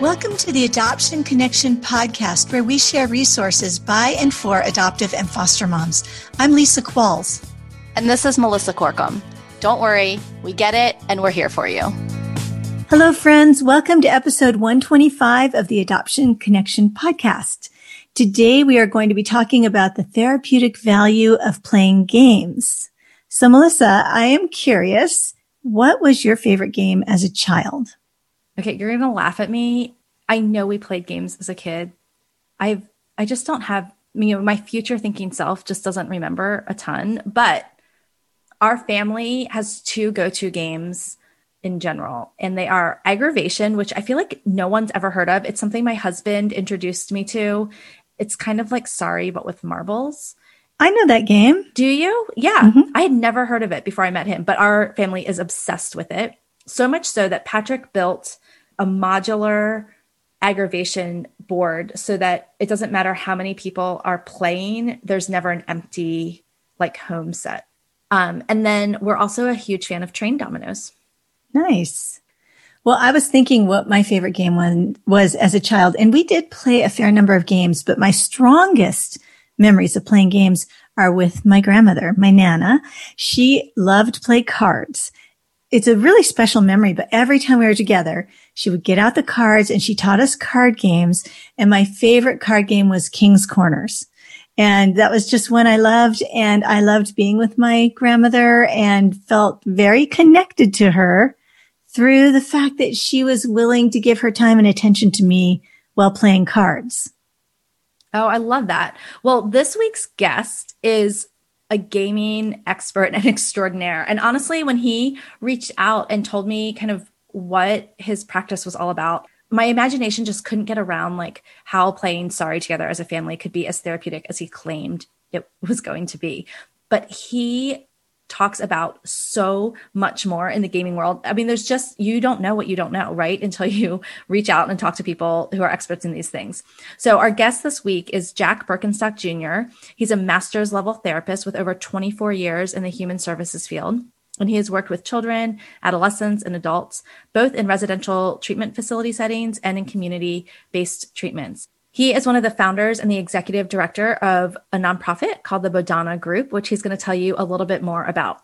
Welcome to the Adoption Connection podcast, where we share resources by and for adoptive and foster moms. I'm Lisa Qualls. And this is Melissa Corkum. Don't worry, we get it, and we're here for you. Hello, friends. Welcome to episode 125 of the Adoption Connection podcast. Today, we are going to be talking about the therapeutic value of playing games. So, Melissa, I am curious, what was your favorite game as a child? Okay, you're going to laugh at me. I know we played games as a kid. I've I just don't have you know my future thinking self just doesn't remember a ton, but our family has two go-to games in general, and they are aggravation, which I feel like no one's ever heard of. It's something my husband introduced me to. It's kind of like sorry, but with marbles. I know that game. Do you? Yeah. Mm-hmm. I had never heard of it before I met him, but our family is obsessed with it. So much so that Patrick built a modular aggravation board so that it doesn't matter how many people are playing, there's never an empty like home set. Um, and then we're also a huge fan of train dominoes. Nice. Well, I was thinking what my favorite game was, was as a child, and we did play a fair number of games, but my strongest memories of playing games are with my grandmother, my Nana. She loved to play cards it's a really special memory, but every time we were together, she would get out the cards and she taught us card games. And my favorite card game was King's Corners. And that was just one I loved. And I loved being with my grandmother and felt very connected to her through the fact that she was willing to give her time and attention to me while playing cards. Oh, I love that. Well, this week's guest is a gaming expert and extraordinaire. And honestly, when he reached out and told me kind of what his practice was all about, my imagination just couldn't get around like how playing sorry together as a family could be as therapeutic as he claimed it was going to be. But he talks about so much more in the gaming world. I mean, there's just, you don't know what you don't know, right? Until you reach out and talk to people who are experts in these things. So, our guest this week is Jack Berkenstock Jr. He's a master's level therapist with over 24 years in the human services field. And he has worked with children, adolescents, and adults, both in residential treatment facility settings and in community based treatments. He is one of the founders and the executive director of a nonprofit called the Bodhana Group, which he's going to tell you a little bit more about.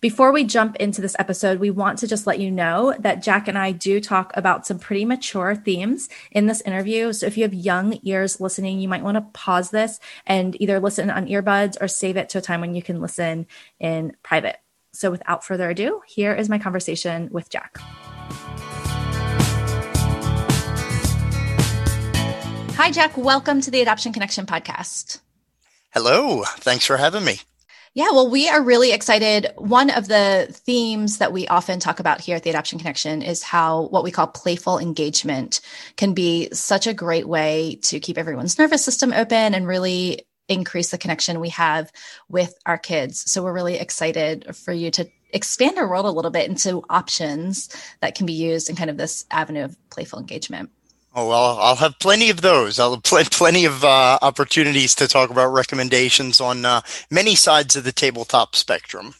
Before we jump into this episode, we want to just let you know that Jack and I do talk about some pretty mature themes in this interview. So if you have young ears listening, you might want to pause this and either listen on earbuds or save it to a time when you can listen in private. So without further ado, here is my conversation with Jack. Hi, Jack. Welcome to the Adoption Connection podcast. Hello. Thanks for having me. Yeah, well, we are really excited. One of the themes that we often talk about here at the Adoption Connection is how what we call playful engagement can be such a great way to keep everyone's nervous system open and really increase the connection we have with our kids. So we're really excited for you to expand our world a little bit into options that can be used in kind of this avenue of playful engagement. Oh well, I'll have plenty of those. I'll have pl- plenty of uh, opportunities to talk about recommendations on uh, many sides of the tabletop spectrum.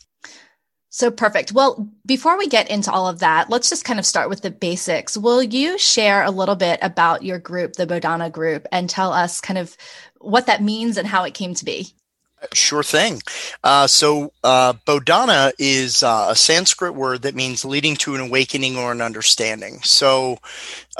So perfect. Well, before we get into all of that, let's just kind of start with the basics. Will you share a little bit about your group, the Bodhana Group, and tell us kind of what that means and how it came to be? Sure thing. Uh, so, uh, Bodhana is uh, a Sanskrit word that means leading to an awakening or an understanding. So,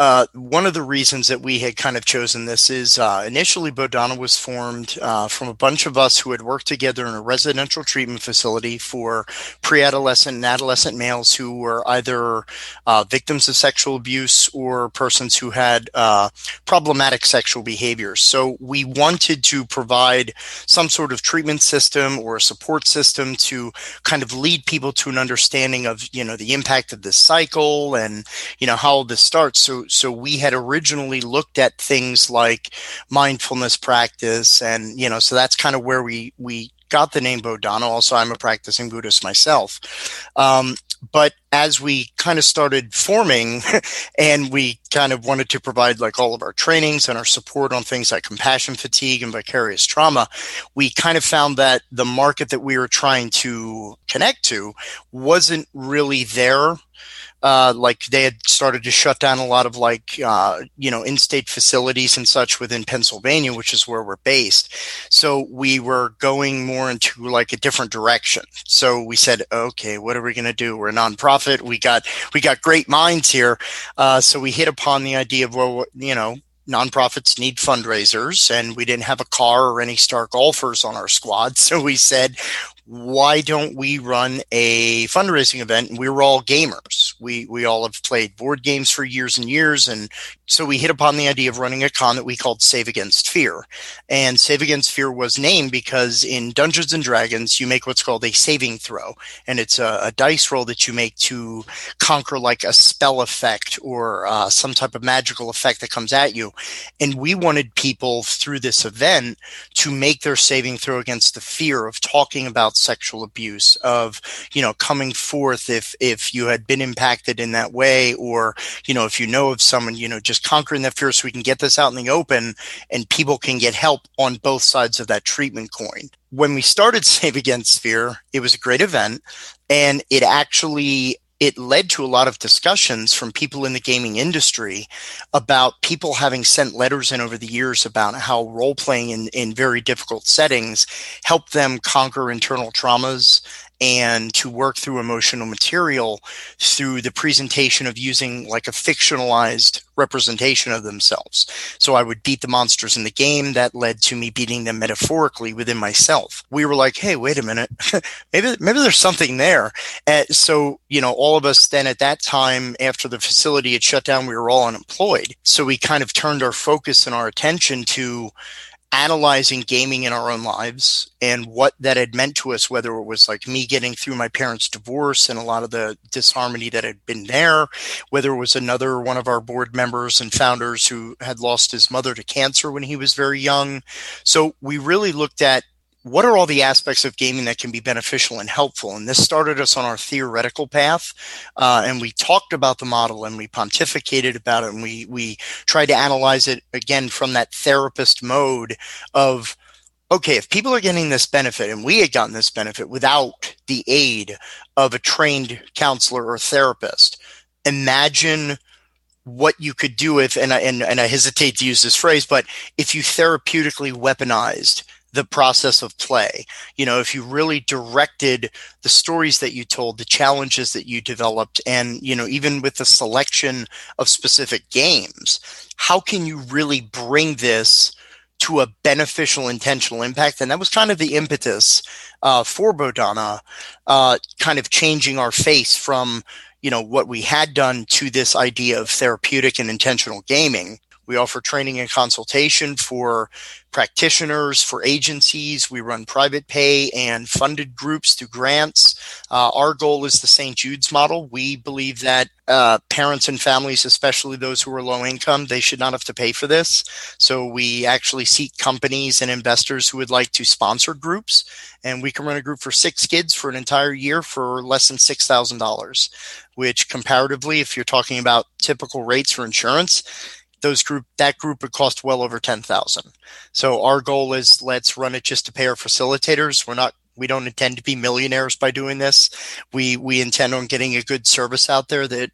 uh, one of the reasons that we had kind of chosen this is uh, initially Bodhana was formed uh, from a bunch of us who had worked together in a residential treatment facility for pre adolescent and adolescent males who were either uh, victims of sexual abuse or persons who had uh, problematic sexual behaviors. So we wanted to provide some sort of treatment system or a support system to kind of lead people to an understanding of, you know, the impact of this cycle and, you know, how this starts. So so we had originally looked at things like mindfulness practice and you know so that's kind of where we we got the name bodhana. Also i'm a practicing buddhist myself. Um, but as we kind of started forming and we kind of wanted to provide like all of our trainings and our support on things like compassion fatigue and vicarious trauma we kind of found that the market that we were trying to connect to wasn't really there uh, like they had started to shut down a lot of like uh, you know in-state facilities and such within Pennsylvania, which is where we're based. So we were going more into like a different direction. So we said, okay, what are we going to do? We're a nonprofit. We got we got great minds here. Uh, so we hit upon the idea of well, you know, nonprofits need fundraisers and we didn't have a car or any star golfers on our squad. So we said, why don't we run a fundraising event? And we were all gamers. We we all have played board games for years and years, and so we hit upon the idea of running a con that we called Save Against Fear. And Save Against Fear was named because in Dungeons and Dragons, you make what's called a saving throw, and it's a, a dice roll that you make to conquer like a spell effect or uh, some type of magical effect that comes at you. And we wanted people through this event to make their saving throw against the fear of talking about sexual abuse of you know coming forth if if you had been impacted in that way or you know if you know of someone you know just conquering that fear so we can get this out in the open and people can get help on both sides of that treatment coin. When we started save against fear it was a great event and it actually it led to a lot of discussions from people in the gaming industry about people having sent letters in over the years about how role playing in, in very difficult settings helped them conquer internal traumas and to work through emotional material through the presentation of using like a fictionalized representation of themselves. So I would beat the monsters in the game that led to me beating them metaphorically within myself. We were like, Hey, wait a minute. maybe, maybe there's something there. And so, you know, all of us then at that time after the facility had shut down, we were all unemployed. So we kind of turned our focus and our attention to analyzing gaming in our own lives and what that had meant to us, whether it was like me getting through my parents' divorce and a lot of the disharmony that had been there, whether it was another one of our board members and founders who had lost his mother to cancer when he was very young. So we really looked at what are all the aspects of gaming that can be beneficial and helpful? And this started us on our theoretical path. Uh, and we talked about the model and we pontificated about it and we, we tried to analyze it again from that therapist mode of, okay, if people are getting this benefit and we had gotten this benefit without the aid of a trained counselor or therapist, imagine what you could do if, and I, and, and I hesitate to use this phrase, but if you therapeutically weaponized the process of play. You know, if you really directed the stories that you told, the challenges that you developed, and, you know, even with the selection of specific games, how can you really bring this to a beneficial intentional impact? And that was kind of the impetus uh, for Bodhana, uh, kind of changing our face from, you know, what we had done to this idea of therapeutic and intentional gaming. We offer training and consultation for practitioners, for agencies. We run private pay and funded groups through grants. Uh, our goal is the St. Jude's model. We believe that uh, parents and families, especially those who are low income, they should not have to pay for this. So we actually seek companies and investors who would like to sponsor groups. And we can run a group for six kids for an entire year for less than $6,000, which comparatively, if you're talking about typical rates for insurance, those group that group would cost well over 10,000. So our goal is let's run it just to pay our facilitators. We're not we don't intend to be millionaires by doing this. We we intend on getting a good service out there that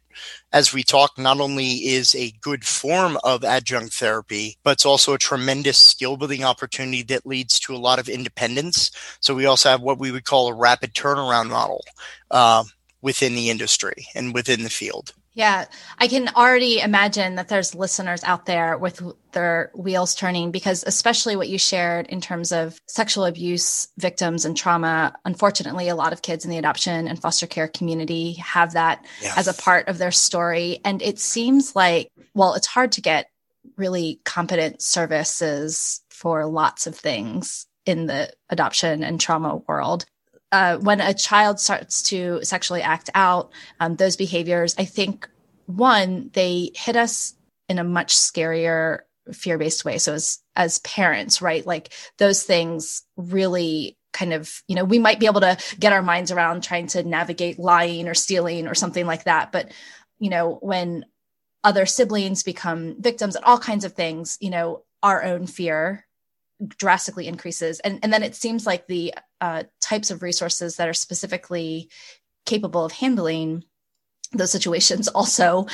as we talk not only is a good form of adjunct therapy, but it's also a tremendous skill building opportunity that leads to a lot of independence. So we also have what we would call a rapid turnaround model uh, within the industry and within the field. Yeah, I can already imagine that there's listeners out there with their wheels turning because, especially what you shared in terms of sexual abuse victims and trauma. Unfortunately, a lot of kids in the adoption and foster care community have that yeah. as a part of their story. And it seems like, well, it's hard to get really competent services for lots of things in the adoption and trauma world uh, when a child starts to sexually act out um, those behaviors, I think one, they hit us in a much scarier fear-based way. So as as parents, right, like those things really kind of, you know, we might be able to get our minds around trying to navigate lying or stealing or something like that. But, you know, when other siblings become victims and all kinds of things, you know, our own fear drastically increases. And and then it seems like the uh, types of resources that are specifically capable of handling those situations also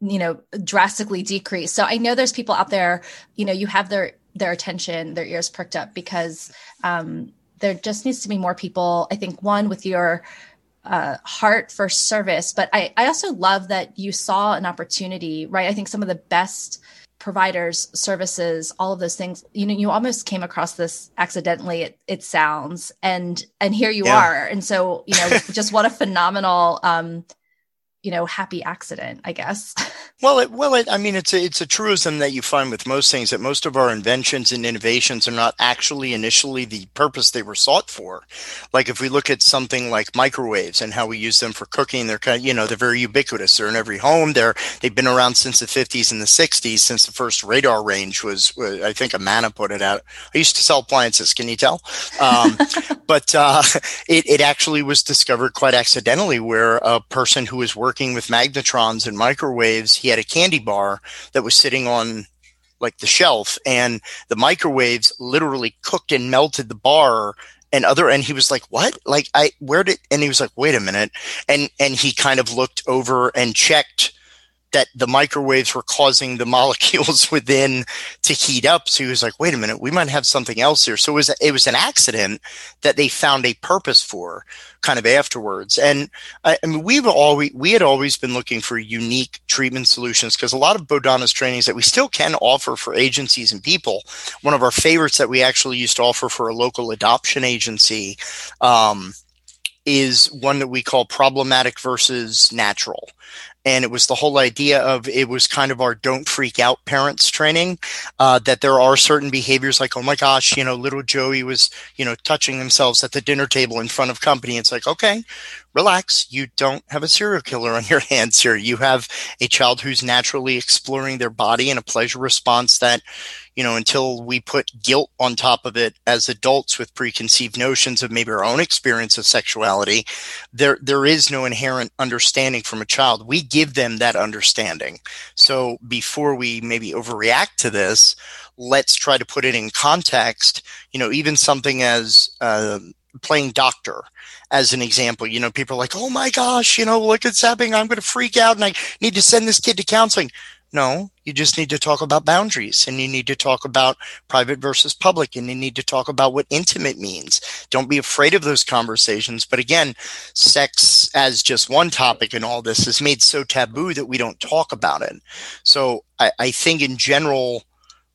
you know drastically decrease. So i know there's people out there you know you have their their attention their ears perked up because um, there just needs to be more people i think one with your uh, heart for service. But I, I also love that you saw an opportunity right? I think some of the best providers services all of those things you know you almost came across this accidentally it, it sounds and and here you yeah. are and so you know just what a phenomenal um you know happy accident i guess. Well it, well it, i mean it's a, it's a truism that you find with most things that most of our inventions and innovations are not actually initially the purpose they were sought for. Like if we look at something like microwaves and how we use them for cooking they're kind of, you know they're very ubiquitous. They're in every home. They're they've been around since the 50s and the 60s since the first radar range was, i think amana put it out. I used to sell appliances can you tell? Um, but uh, it, it actually was discovered quite accidentally where a person who was working working with magnetrons and microwaves, he had a candy bar that was sitting on like the shelf and the microwaves literally cooked and melted the bar and other and he was like what? Like i where did and he was like wait a minute and and he kind of looked over and checked that the microwaves were causing the molecules within to heat up. So he was like, wait a minute, we might have something else here. So it was, it was an accident that they found a purpose for kind of afterwards. And I, I mean, we've always, we had always been looking for unique treatment solutions because a lot of Bodhana's trainings that we still can offer for agencies and people. One of our favorites that we actually used to offer for a local adoption agency, um, is one that we call problematic versus natural and it was the whole idea of it was kind of our don't freak out parents training uh, that there are certain behaviors like oh my gosh you know little joey was you know touching themselves at the dinner table in front of company. It's like okay relax you don't have a serial killer on your hands here you have a child who's naturally exploring their body and a pleasure response that you know, until we put guilt on top of it as adults with preconceived notions of maybe our own experience of sexuality, there there is no inherent understanding from a child. We give them that understanding. So before we maybe overreact to this, let's try to put it in context. You know, even something as uh, playing doctor as an example. You know, people are like, oh my gosh, you know, look at happening. I'm going to freak out and I need to send this kid to counseling. No, you just need to talk about boundaries and you need to talk about private versus public and you need to talk about what intimate means. Don't be afraid of those conversations. But again, sex as just one topic in all this is made so taboo that we don't talk about it. So I, I think in general,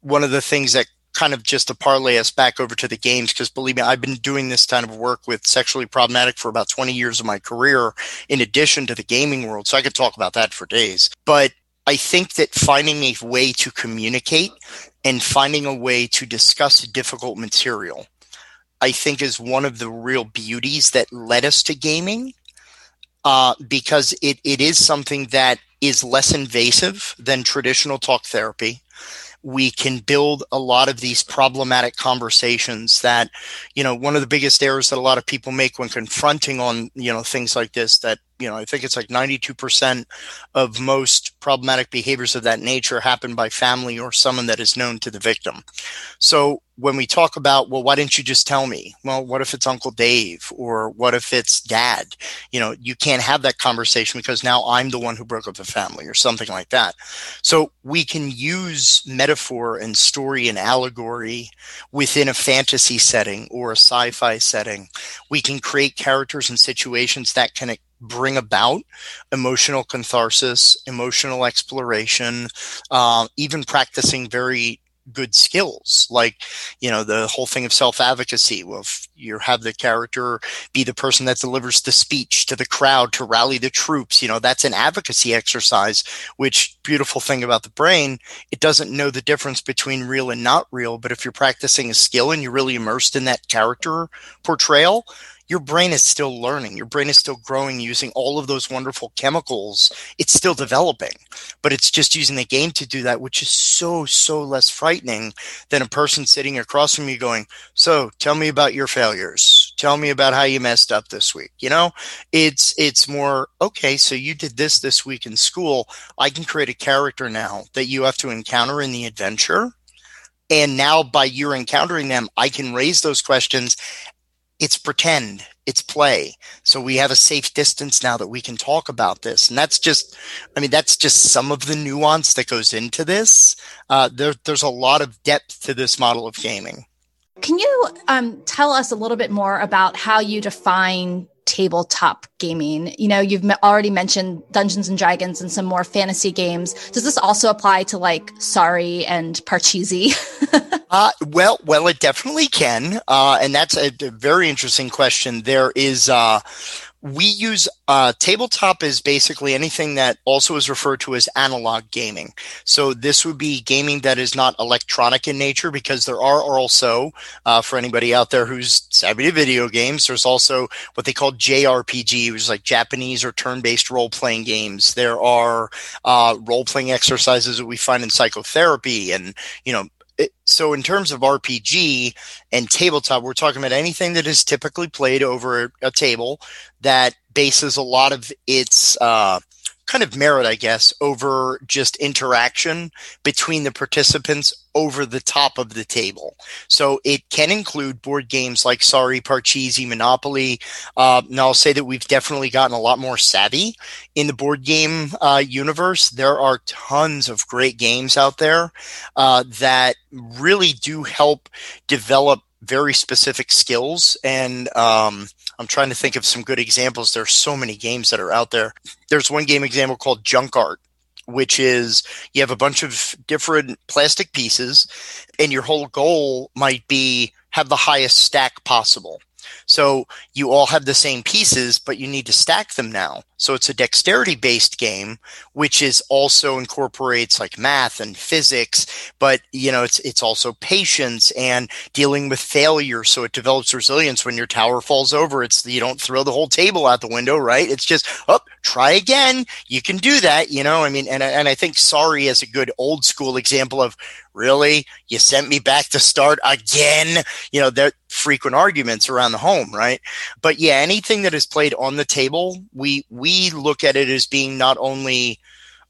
one of the things that kind of just to parlay us back over to the games because believe me i've been doing this kind of work with sexually problematic for about 20 years of my career in addition to the gaming world so i could talk about that for days but I think that finding a way to communicate and finding a way to discuss difficult material, I think is one of the real beauties that led us to gaming. Uh, because it, it is something that is less invasive than traditional talk therapy we can build a lot of these problematic conversations that you know one of the biggest errors that a lot of people make when confronting on you know things like this that you know i think it's like 92% of most problematic behaviors of that nature happen by family or someone that is known to the victim so when we talk about, well, why didn't you just tell me? Well, what if it's Uncle Dave or what if it's dad? You know, you can't have that conversation because now I'm the one who broke up the family or something like that. So we can use metaphor and story and allegory within a fantasy setting or a sci fi setting. We can create characters and situations that can bring about emotional catharsis, emotional exploration, uh, even practicing very good skills like you know the whole thing of self-advocacy well if you have the character be the person that delivers the speech to the crowd to rally the troops you know that's an advocacy exercise which beautiful thing about the brain it doesn't know the difference between real and not real but if you're practicing a skill and you're really immersed in that character portrayal your brain is still learning. Your brain is still growing using all of those wonderful chemicals. It's still developing, but it's just using the game to do that, which is so, so less frightening than a person sitting across from you going, So tell me about your failures. Tell me about how you messed up this week. You know, it's, it's more, okay, so you did this this week in school. I can create a character now that you have to encounter in the adventure. And now by you encountering them, I can raise those questions it's pretend it's play. So we have a safe distance now that we can talk about this. And that's just i mean that's just some of the nuance that goes into this. Uh, there, there's a lot of depth to this model of gaming. Can you um, tell us a little bit more about how you define tabletop gaming? You know, you've already mentioned Dungeons and Dragons and some more fantasy games. Does this also apply to like Sorry and Parcheesi? uh, well, well, it definitely can, uh, and that's a, a, very interesting question. There is. Uh, we use uh, tabletop is basically anything that also is referred to as analog gaming. So this would be gaming that is not electronic in nature because there are also, uh, for anybody out there who's savvy to video games, there's also what they call JRPG, which is like Japanese or turn-based role-playing games. There are uh, role-playing exercises that we find in psychotherapy and, you know, so in terms of RPG and tabletop, we're talking about anything that is typically played over a table that bases a lot of its uh, kind of merit, I guess, over just interaction between the participants over the top of the table. So it can include board games like Sorry, Parcheesi, Monopoly. Uh, and I'll say that we've definitely gotten a lot more savvy in the board game uh, universe. There are tons of great games out there uh, that really do help develop very specific skills and um, i'm trying to think of some good examples. There's so many games that are out there. There's one game example called junk art which is you have a bunch of different plastic pieces and your whole goal might be have the highest stack possible so you all have the same pieces, but you need to stack them now. So it's a dexterity based game, which is also incorporates like math and physics, but you know, it's, it's also patience and dealing with failure. So it develops resilience when your tower falls over. It's, you don't throw the whole table out the window, right? It's just, oh, try again. You can do that. You know, I mean, and, and I think sorry is a good old school example of really? You sent me back to start again? You know there frequent arguments around the home right? But yeah anything that is played on the table we we look at it as being not only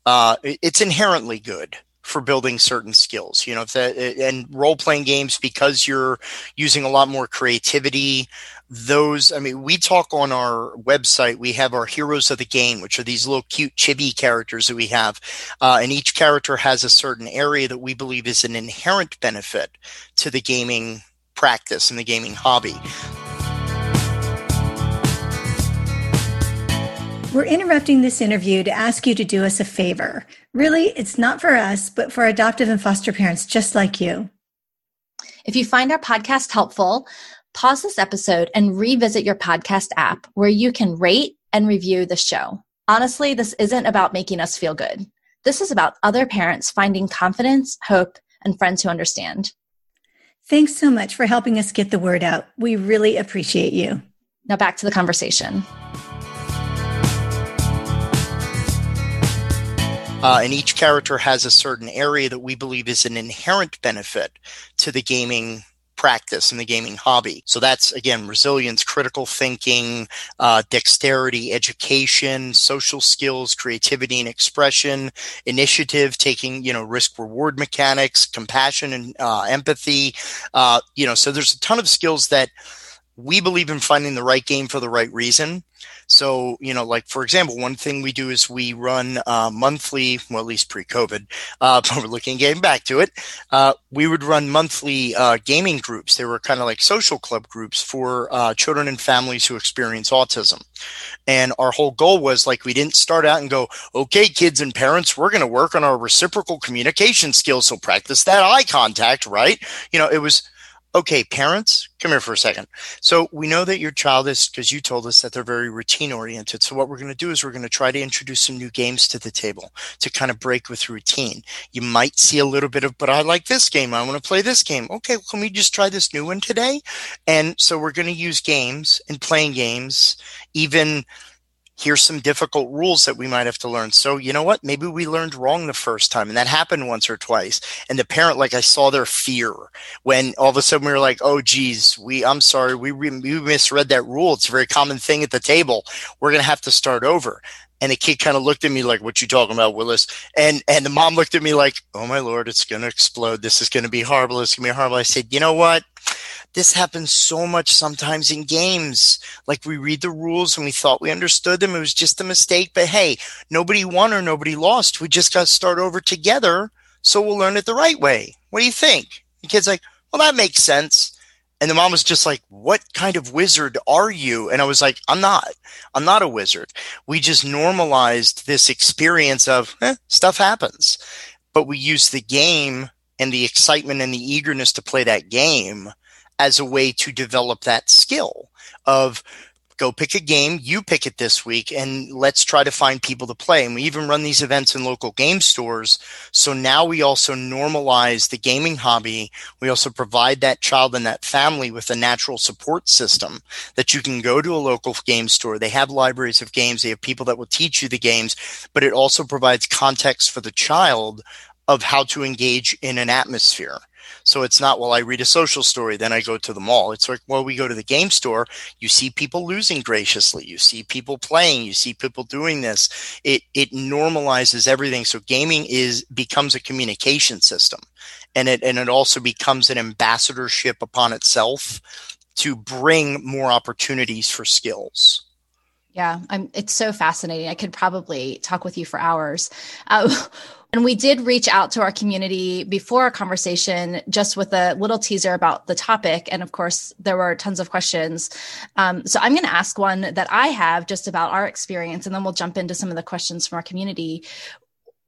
uh, it's inherently good for building certain skills you know that and role playing games because you're using a lot more creativity those i mean we talk on our website we have our heroes of the game which are these little cute chibi characters that we have uh, and each character has a certain area that we believe is an inherent benefit to the gaming practice and the gaming hobby We're interrupting this interview to ask you to do us a favor. Really, it's not for us, but for adoptive and foster parents just like you. If you find our podcast helpful, pause this episode and revisit your podcast app where you can rate and review the show. Honestly, this isn't about making us feel good. This is about other parents finding confidence, hope, and friends who understand. Thanks so much for helping us get the word out. We really appreciate you. Now back to the conversation. Uh, and each character has a certain area that we believe is an inherent benefit to the gaming practice and the gaming hobby. So that's again resilience, critical thinking, uh, dexterity, education, social skills, creativity and expression, initiative, taking you know risk reward mechanics, compassion and uh, empathy. Uh, you know, so there's a ton of skills that we believe in finding the right game for the right reason. So, you know, like for example, one thing we do is we run uh, monthly, well, at least pre-COVID, uh, but we're looking getting back to it. Uh, we would run monthly uh, gaming groups. They were kind of like social club groups for uh, children and families who experience autism. And our whole goal was like we didn't start out and go, okay, kids and parents, we're going to work on our reciprocal communication skills. So practice that eye contact, right? You know, it was okay, parents, come here for a second. So we know that your child is, because you told us that they're very routine oriented. So what we're going to do is we're going to try to introduce some new games to the table to kind of break with routine. You might see a little bit of, but I like this game. I want to play this game. Okay, well, can we just try this new one today? And so we're going to use games and playing games, even here's some difficult rules that we might have to learn. So, you know what? Maybe we learned wrong the first time and that happened once or twice. And the parent, like I saw their fear when all of a sudden we were like, Oh geez, we, I'm sorry. We, we misread that rule. It's a very common thing at the table. We're going to have to start over. And the kid kind of looked at me like, what you talking about, Willis? And, and the mom looked at me like, Oh my Lord, it's going to explode. This is going to be horrible. It's going to be horrible. I said, you know what? This happens so much sometimes in games. Like we read the rules and we thought we understood them. It was just a mistake. But hey, nobody won or nobody lost. We just got to start over together. So we'll learn it the right way. What do you think? The kid's like, well, that makes sense. And the mom was just like, what kind of wizard are you? And I was like, I'm not, I'm not a wizard. We just normalized this experience of eh, stuff happens, but we use the game and the excitement and the eagerness to play that game as a way to develop that skill of go pick a game, you pick it this week, and let's try to find people to play. And we even run these events in local game stores. So now we also normalize the gaming hobby. We also provide that child and that family with a natural support system that you can go to a local game store. They have libraries of games. They have people that will teach you the games, but it also provides context for the child of how to engage in an atmosphere. So it's not, well, I read a social story, then I go to the mall. It's like, well, we go to the game store. You see people losing graciously. You see people playing. You see people doing this. It, it normalizes everything. So gaming is, becomes a communication system and it, and it also becomes an ambassadorship upon itself to bring more opportunities for skills. Yeah, I'm, it's so fascinating. I could probably talk with you for hours. Uh, and we did reach out to our community before our conversation, just with a little teaser about the topic. And of course, there were tons of questions. Um, so I'm going to ask one that I have just about our experience, and then we'll jump into some of the questions from our community.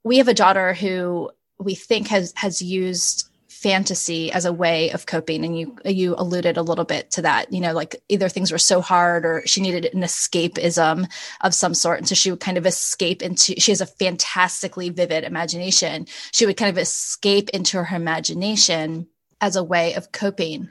We have a daughter who we think has has used fantasy as a way of coping and you you alluded a little bit to that you know like either things were so hard or she needed an escapism of some sort and so she would kind of escape into she has a fantastically vivid imagination. She would kind of escape into her imagination as a way of coping.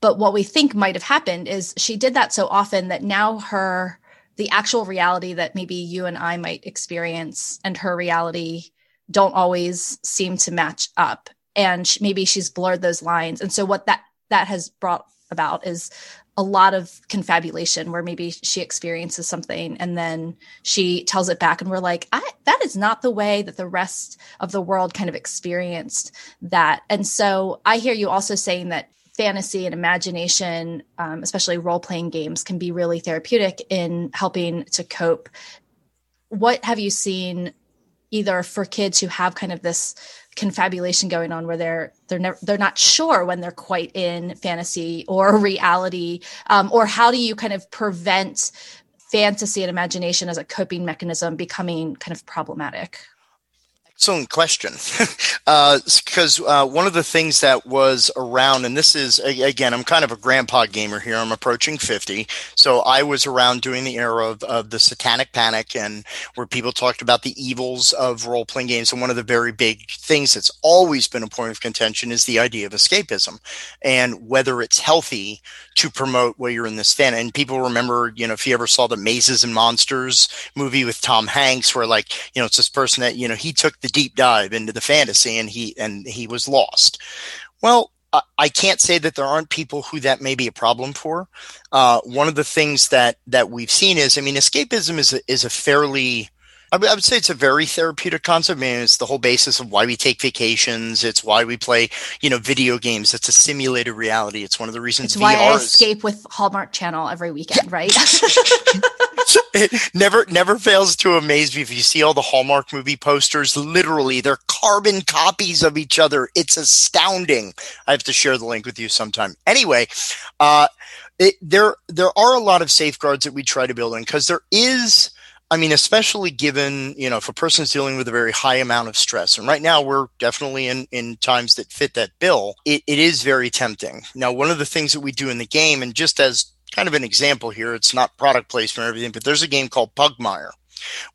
But what we think might have happened is she did that so often that now her the actual reality that maybe you and I might experience and her reality don't always seem to match up and maybe she's blurred those lines. And so what that that has brought about is a lot of confabulation where maybe she experiences something and then she tells it back and we're like that is not the way that the rest of the world kind of experienced that. And so i hear you also saying that fantasy and imagination um, especially role-playing games can be really therapeutic in helping to cope. What have you seen either for kids who have kind of this confabulation going on where they're they're never they're not sure when they're quite in fantasy or reality um, or how do you kind of prevent fantasy and imagination as a coping mechanism becoming kind of problematic Excellent question. Because uh, uh, one of the things that was around, and this is, again, I'm kind of a grandpa gamer here. I'm approaching 50. So I was around during the era of, of the satanic panic and where people talked about the evils of role playing games. And one of the very big things that's always been a point of contention is the idea of escapism and whether it's healthy to promote where you're in this fan. And people remember, you know, if you ever saw the Mazes and Monsters movie with Tom Hanks, where like, you know, it's this person that, you know, he took the deep dive into the fantasy and he, and he was lost. Well, I can't say that there aren't people who that may be a problem for. Uh, one of the things that that we've seen is, I mean, escapism is a, is a fairly I would say it's a very therapeutic concept. I mean, it's the whole basis of why we take vacations. It's why we play, you know, video games. It's a simulated reality. It's one of the reasons. It's why I escape with Hallmark Channel every weekend, right? it never never fails to amaze me if you see all the Hallmark movie posters. Literally, they're carbon copies of each other. It's astounding. I have to share the link with you sometime. Anyway, uh, it, there there are a lot of safeguards that we try to build in because there is I mean, especially given, you know, if a person's dealing with a very high amount of stress, and right now we're definitely in, in times that fit that bill, it, it is very tempting. Now, one of the things that we do in the game, and just as kind of an example here, it's not product placement or everything, but there's a game called Pugmire,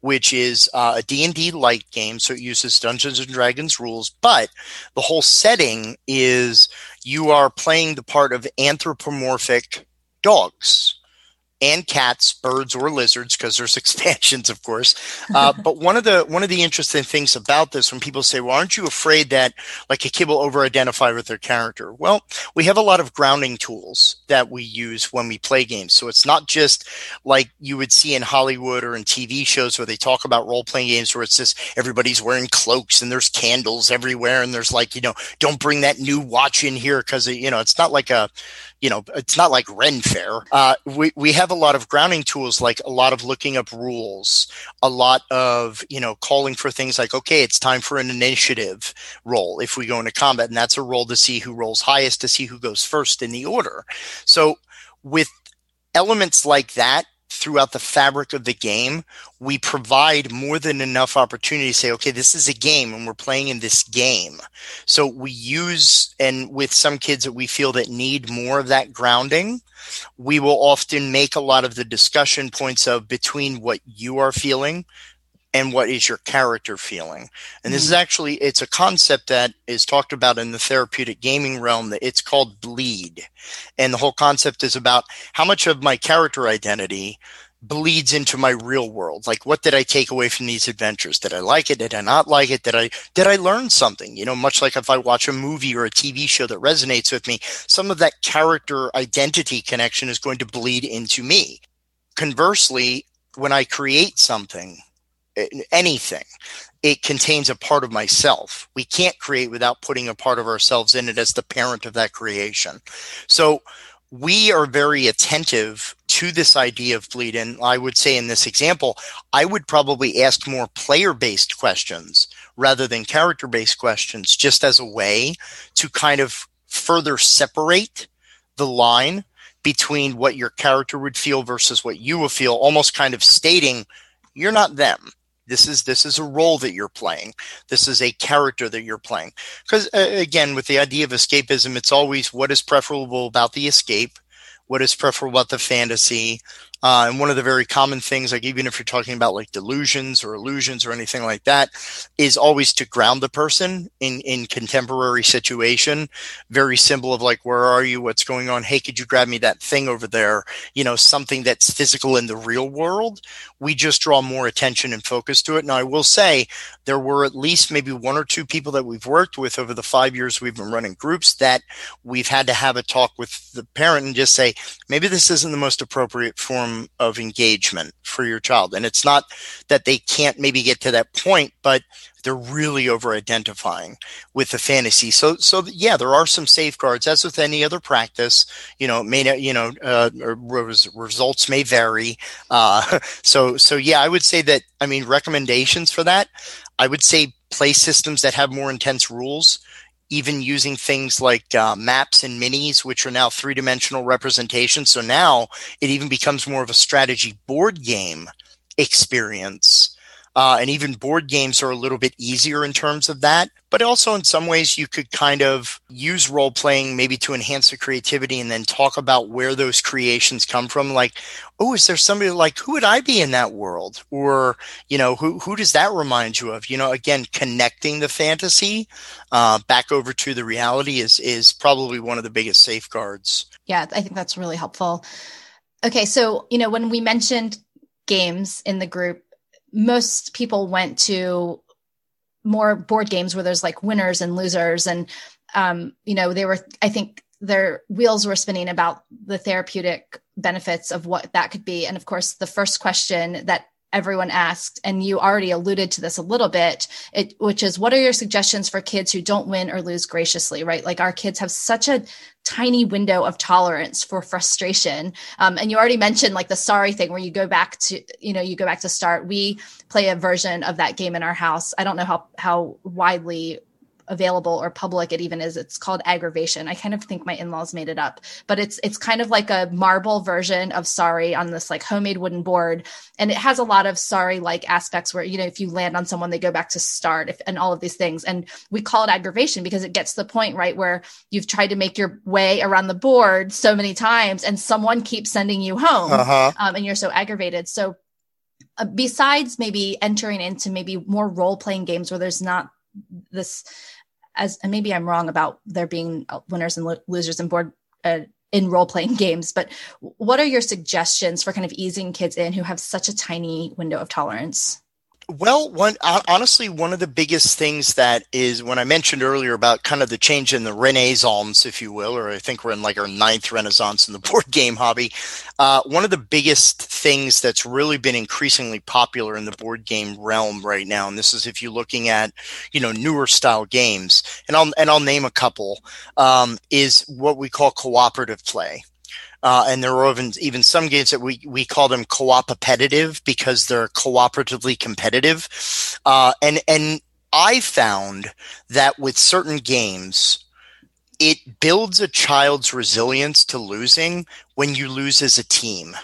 which is uh, a D&D light game. So it uses Dungeons and Dragons rules, but the whole setting is you are playing the part of anthropomorphic dogs and cats, birds, or lizards, because there's expansions, of course. Uh, but one of the one of the interesting things about this, when people say, "Well, aren't you afraid that like a kid will over-identify with their character?" Well, we have a lot of grounding tools that we use when we play games. So it's not just like you would see in Hollywood or in TV shows where they talk about role-playing games where it's just everybody's wearing cloaks and there's candles everywhere and there's like you know, don't bring that new watch in here because you know it's not like a you know, it's not like Ren Fair. Uh, we, we have a lot of grounding tools, like a lot of looking up rules, a lot of, you know, calling for things like, okay, it's time for an initiative roll if we go into combat. And that's a roll to see who rolls highest, to see who goes first in the order. So with elements like that, throughout the fabric of the game, we provide more than enough opportunity to say, okay, this is a game and we're playing in this game. So we use, and with some kids that we feel that need more of that grounding, we will often make a lot of the discussion points of between what you are feeling and what is your character feeling. And this is mm-hmm. actually it's a concept that is talked about in the therapeutic gaming realm that it's called bleed. And the whole concept is about how much of my character identity bleeds into my real world. Like what did i take away from these adventures? Did i like it? Did i not like it? Did i did i learn something? You know much like if i watch a movie or a tv show that resonates with me some of that character identity connection is going to bleed into me. Conversely when i create something anything it contains a part of myself. We can't create without putting a part of ourselves in it as the parent of that creation. So we are very attentive to this idea of bleed and i would say in this example i would probably ask more player based questions rather than character based questions just as a way to kind of further separate the line between what your character would feel versus what you will feel almost kind of stating you're not them this is this is a role that you're playing. This is a character that you're playing. Because uh, again with the idea of escapism it's always what is preferable about the escape what is preferable about the fantasy uh, and one of the very common things, like even if you're talking about like delusions or illusions or anything like that, is always to ground the person in in contemporary situation. Very simple of like, where are you? What's going on? Hey, could you grab me that thing over there? You know, something that's physical in the real world. We just draw more attention and focus to it. Now, I will say there were at least maybe one or two people that we've worked with over the five years we've been running groups that we've had to have a talk with the parent and just say, maybe this isn't the most appropriate form of engagement for your child. And it's not that they can't maybe get to that point, but they're really over identifying with the fantasy. So, so yeah, there are some safeguards as with any other practice, you know, may not, you know, uh, results may vary. Uh, so, so yeah, I would say that, I mean, recommendations for that, I would say play systems that have more intense rules even using things like uh, maps and minis, which are now three dimensional representations. So now it even becomes more of a strategy board game experience. Uh, and even board games are a little bit easier in terms of that. But also, in some ways, you could kind of use role playing maybe to enhance the creativity and then talk about where those creations come from. Like, oh, is there somebody like, who would I be in that world? Or, you know, who, who does that remind you of? You know, again, connecting the fantasy uh, back over to the reality is, is probably one of the biggest safeguards. Yeah, I think that's really helpful. Okay, so, you know, when we mentioned games in the group, most people went to more board games where there's like winners and losers. And um, you know they were i think their wheels were spinning about the therapeutic benefits of what that could be. And of course the first question that everyone asked, and you already alluded to this a little bit, it, which is what are your suggestions for kids who don't win or lose graciously, right? Like our kids have such a tiny window of tolerance for frustration. Um, and you already mentioned like the sorry thing where you go back to, you know, you go back to start. We play a version of that game in our house. I don't know how, how widely available or public it even is it's called aggravation. I kind of think my in-laws made it up but it's it's kind of like a marble version of sorry on this like homemade wooden board. And it has a lot of sorry like aspects where you know if you land on someone they go back to start if, and all of these things. And we call it aggravation because it gets to the point right where you've tried to make your way around the board so many times and someone keeps sending you home uh-huh. um, and you're so aggravated. So uh, besides maybe entering into maybe more role playing games where there's not this as and maybe I'm wrong about there being winners and lo- losers in board uh, in role playing games, but what are your suggestions for kind of easing kids in who have such a tiny window of tolerance? Well, one honestly, one of the biggest things that is when I mentioned earlier about kind of the change in the renaissance, if you will, or I think we're in like our ninth renaissance in the board game hobby. Uh, one of the biggest things that's really been increasingly popular in the board game realm right now, and this is if you're looking at you know newer style games, and I'll and I'll name a couple, um, is what we call cooperative play. Uh, and there are even even some games that we we call them cooperative because they're cooperatively competitive. Uh, and and I found that with certain games, it builds a child's resilience to losing when you lose as a team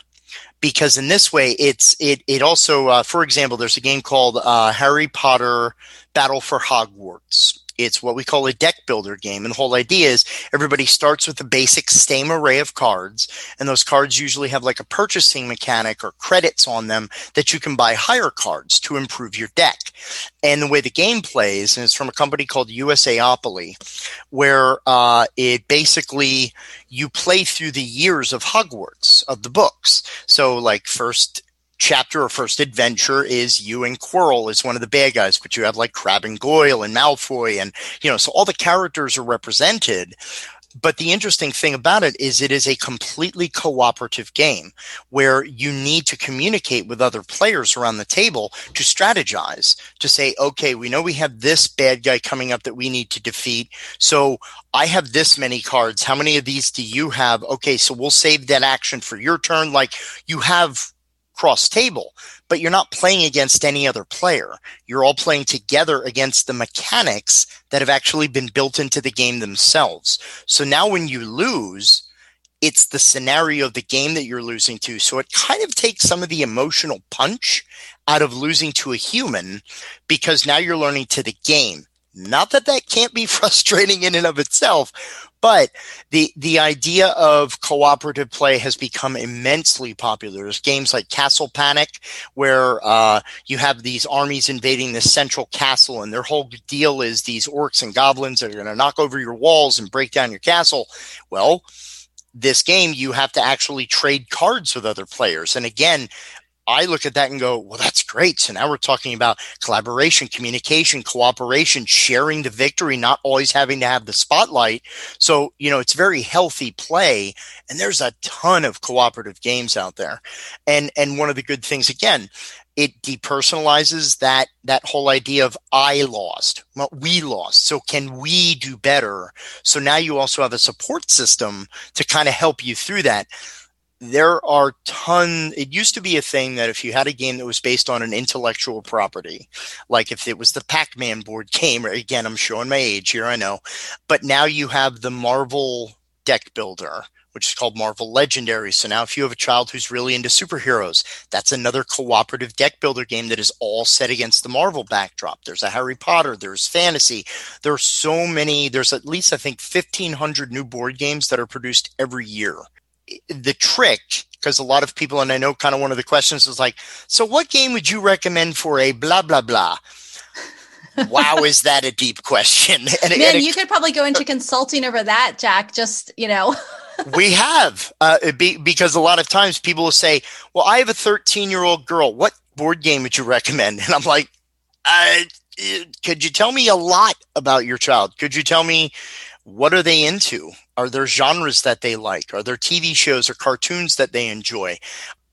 because in this way it's it it also uh, for example there's a game called uh, harry potter battle for hogwarts it's what we call a deck builder game. And the whole idea is everybody starts with a basic same array of cards. And those cards usually have like a purchasing mechanic or credits on them that you can buy higher cards to improve your deck. And the way the game plays, and it's from a company called USAopoly, where uh, it basically you play through the years of Hogwarts of the books. So like first chapter or first adventure is you and Quirrell is one of the bad guys, but you have like Crabbe and Goyle and Malfoy and, you know, so all the characters are represented. But the interesting thing about it is it is a completely cooperative game where you need to communicate with other players around the table to strategize, to say, okay, we know we have this bad guy coming up that we need to defeat. So I have this many cards. How many of these do you have? Okay, so we'll save that action for your turn. Like you have cross table, but you're not playing against any other player. You're all playing together against the mechanics that have actually been built into the game themselves. So now when you lose, it's the scenario of the game that you're losing to. So it kind of takes some of the emotional punch out of losing to a human because now you're learning to the game. Not that that can't be frustrating in and of itself, but the the idea of cooperative play has become immensely popular. There's games like Castle Panic, where uh, you have these armies invading the central castle, and their whole deal is these orcs and goblins that are going to knock over your walls and break down your castle. Well, this game you have to actually trade cards with other players, and again, I look at that and go, well, that's great. So now we're talking about collaboration, communication, cooperation, sharing the victory, not always having to have the spotlight. So, you know, it's very healthy play. And there's a ton of cooperative games out there. And, and one of the good things, again, it depersonalizes that that whole idea of I lost, well, we lost. So can we do better? So now you also have a support system to kind of help you through that there are ton it used to be a thing that if you had a game that was based on an intellectual property like if it was the pac-man board game again i'm showing my age here i know but now you have the marvel deck builder which is called marvel legendary. So now if you have a child who's really into superheroes that's another cooperative deck builder game that is all set against the marvel backdrop. There's a harry potter there's fantasy there are so many there's at least i think 1500 new board games that are produced every year the trick because a lot of people and i know kind of one of the questions is like so what game would you recommend for a blah blah blah? Wow is that a deep question. And, man and you could probably go into consulting over that jack just you know. We have uh, be, because a lot of times people will say well i have a 13 year old girl. What board game would you recommend? And i'm like uh, could you tell me a lot about your child? Could you tell me what are they into? Are there genres that they like? Are there TV shows or cartoons that they enjoy?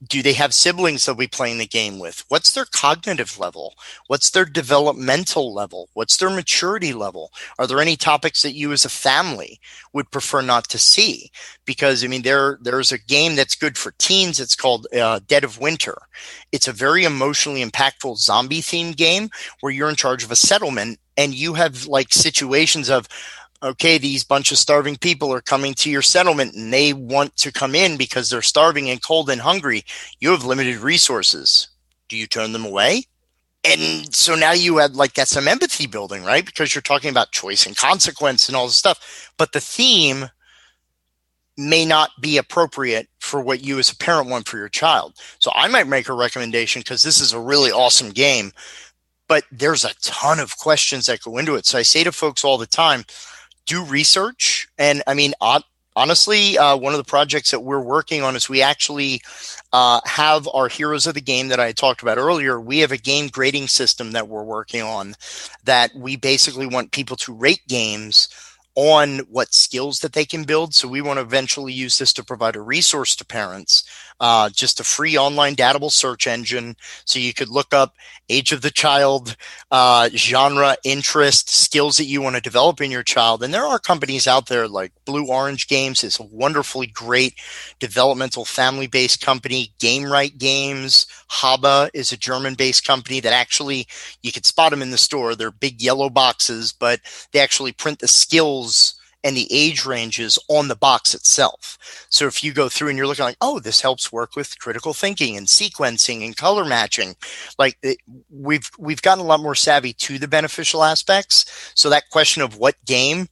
Do they have siblings that we play in the game with? What's their cognitive level? What's their developmental level? What's their maturity level? Are there any topics that you as a family would prefer not to see? Because I mean, there there's a game that's good for teens. It's called uh, Dead of Winter. It's a very emotionally impactful zombie themed game where you're in charge of a settlement and you have like situations of okay, these bunch of starving people are coming to your settlement and they want to come in because they're starving and cold and hungry. You have limited resources. Do you turn them away? And so now you have like that's some empathy building, right? Because you're talking about choice and consequence and all this stuff. But the theme may not be appropriate for what you as a parent want for your child. So I might make a recommendation because this is a really awesome game, but there's a ton of questions that go into it. So I say to folks all the time, do research. And I mean, honestly, uh, one of the projects that we're working on is we actually uh, have our heroes of the game that I talked about earlier. We have a game grading system that we're working on that we basically want people to rate games on what skills that they can build. So we want to eventually use this to provide a resource to parents uh, just a free online datable search engine. So you could look up age of the child, uh, genre, interest, skills that you want to develop in your child. And there are companies out there like Blue Orange Games is a wonderfully great developmental family based company. Gamewright Games, Haba is a German based company that actually you could spot them in the store. They're big yellow boxes, but they actually print the skills and the age ranges on the box itself. So if you go through and you're looking like, oh, this helps work with critical thinking and sequencing and color matching, like it, we've we've gotten a lot more savvy to the beneficial aspects. So that question of what game,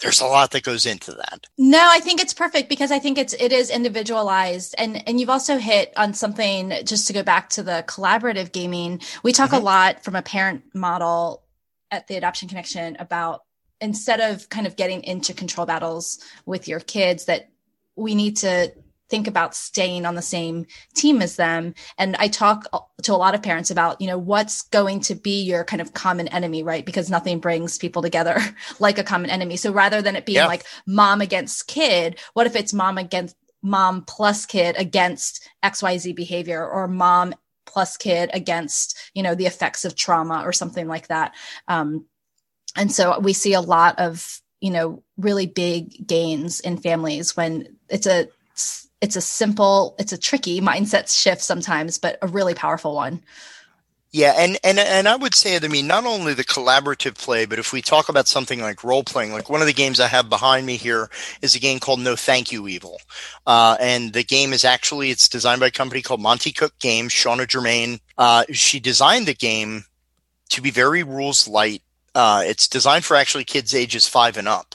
there's a lot that goes into that. No, I think it's perfect because I think it's it is individualized and and you've also hit on something just to go back to the collaborative gaming. We talk mm-hmm. a lot from a parent model at the adoption connection about instead of kind of getting into control battles with your kids that we need to think about staying on the same team as them. And i talk to a lot of parents about you know what's going to be your kind of common enemy right? Because nothing brings people together like a common enemy. So rather than it being yeah. like mom against kid what if it's mom against mom plus kid against xyz behavior or mom plus kid against you know the effects of trauma or something like that? Um, and so we see a lot of you know really big gains in families when it's a it's a simple it's a tricky mindset shift sometimes but a really powerful one yeah, and, and and I would say, I mean, not only the collaborative play, but if we talk about something like role playing, like one of the games I have behind me here is a game called No Thank You Evil, uh, and the game is actually it's designed by a company called Monte Cook Games. Shanna Germain, uh, she designed the game to be very rules light uh, it's designed for actually kids ages five and up.